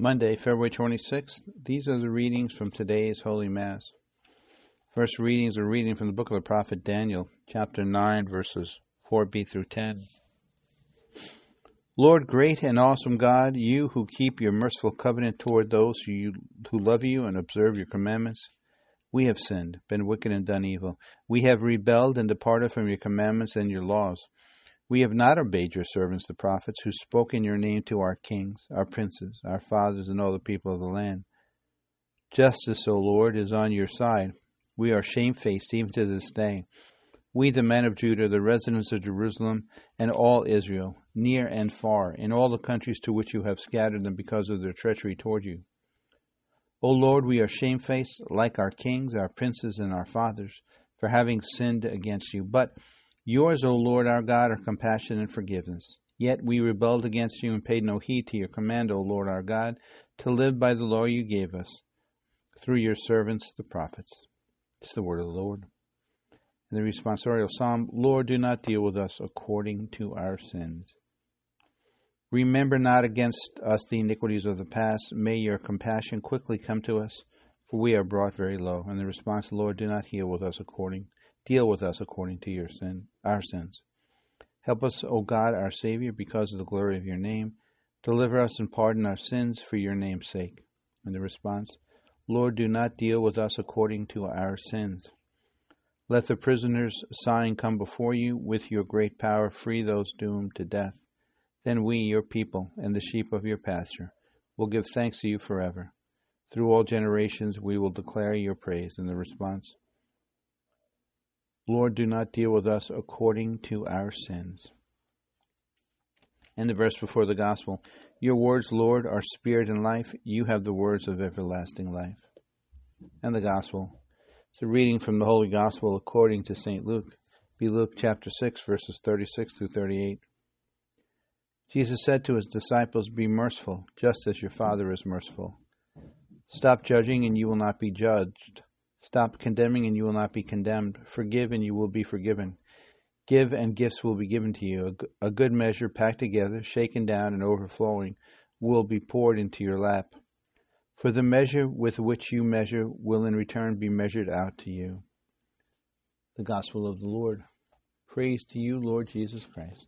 Monday, February 26th. These are the readings from today's Holy Mass. First readings are reading from the book of the prophet Daniel, chapter 9, verses 4b through 10. Lord, great and awesome God, you who keep your merciful covenant toward those who, you, who love you and observe your commandments, we have sinned, been wicked, and done evil. We have rebelled and departed from your commandments and your laws. We have not obeyed your servants, the prophets, who spoke in your name to our kings, our princes, our fathers, and all the people of the land. Justice, O Lord, is on your side. We are shamefaced even to this day. We, the men of Judah, the residents of Jerusalem, and all Israel, near and far, in all the countries to which you have scattered them because of their treachery toward you. O Lord, we are shamefaced, like our kings, our princes, and our fathers, for having sinned against you. But Yours, O Lord our God, are compassion and forgiveness. Yet we rebelled against you and paid no heed to your command, O Lord our God, to live by the law you gave us through your servants, the prophets. It's the word of the Lord. And the responsorial psalm Lord, do not deal with us according to our sins. Remember not against us the iniquities of the past. May your compassion quickly come to us, for we are brought very low. And the response, Lord, do not heal with us according Deal with us according to your sin, our sins. Help us, O God, our Savior, because of the glory of your name. Deliver us and pardon our sins for your name's sake. And the response, Lord, do not deal with us according to our sins. Let the prisoners sighing come before you with your great power, free those doomed to death. Then we, your people, and the sheep of your pasture, will give thanks to you forever. Through all generations we will declare your praise. And the response, Lord, do not deal with us according to our sins. And the verse before the gospel Your words, Lord, are spirit and life. You have the words of everlasting life. And the gospel. It's a reading from the Holy Gospel according to St. Luke. Be Luke chapter 6, verses 36 through 38. Jesus said to his disciples, Be merciful, just as your Father is merciful. Stop judging, and you will not be judged. Stop condemning and you will not be condemned. Forgive and you will be forgiven. Give and gifts will be given to you. A good measure packed together, shaken down, and overflowing will be poured into your lap. For the measure with which you measure will in return be measured out to you. The Gospel of the Lord. Praise to you, Lord Jesus Christ.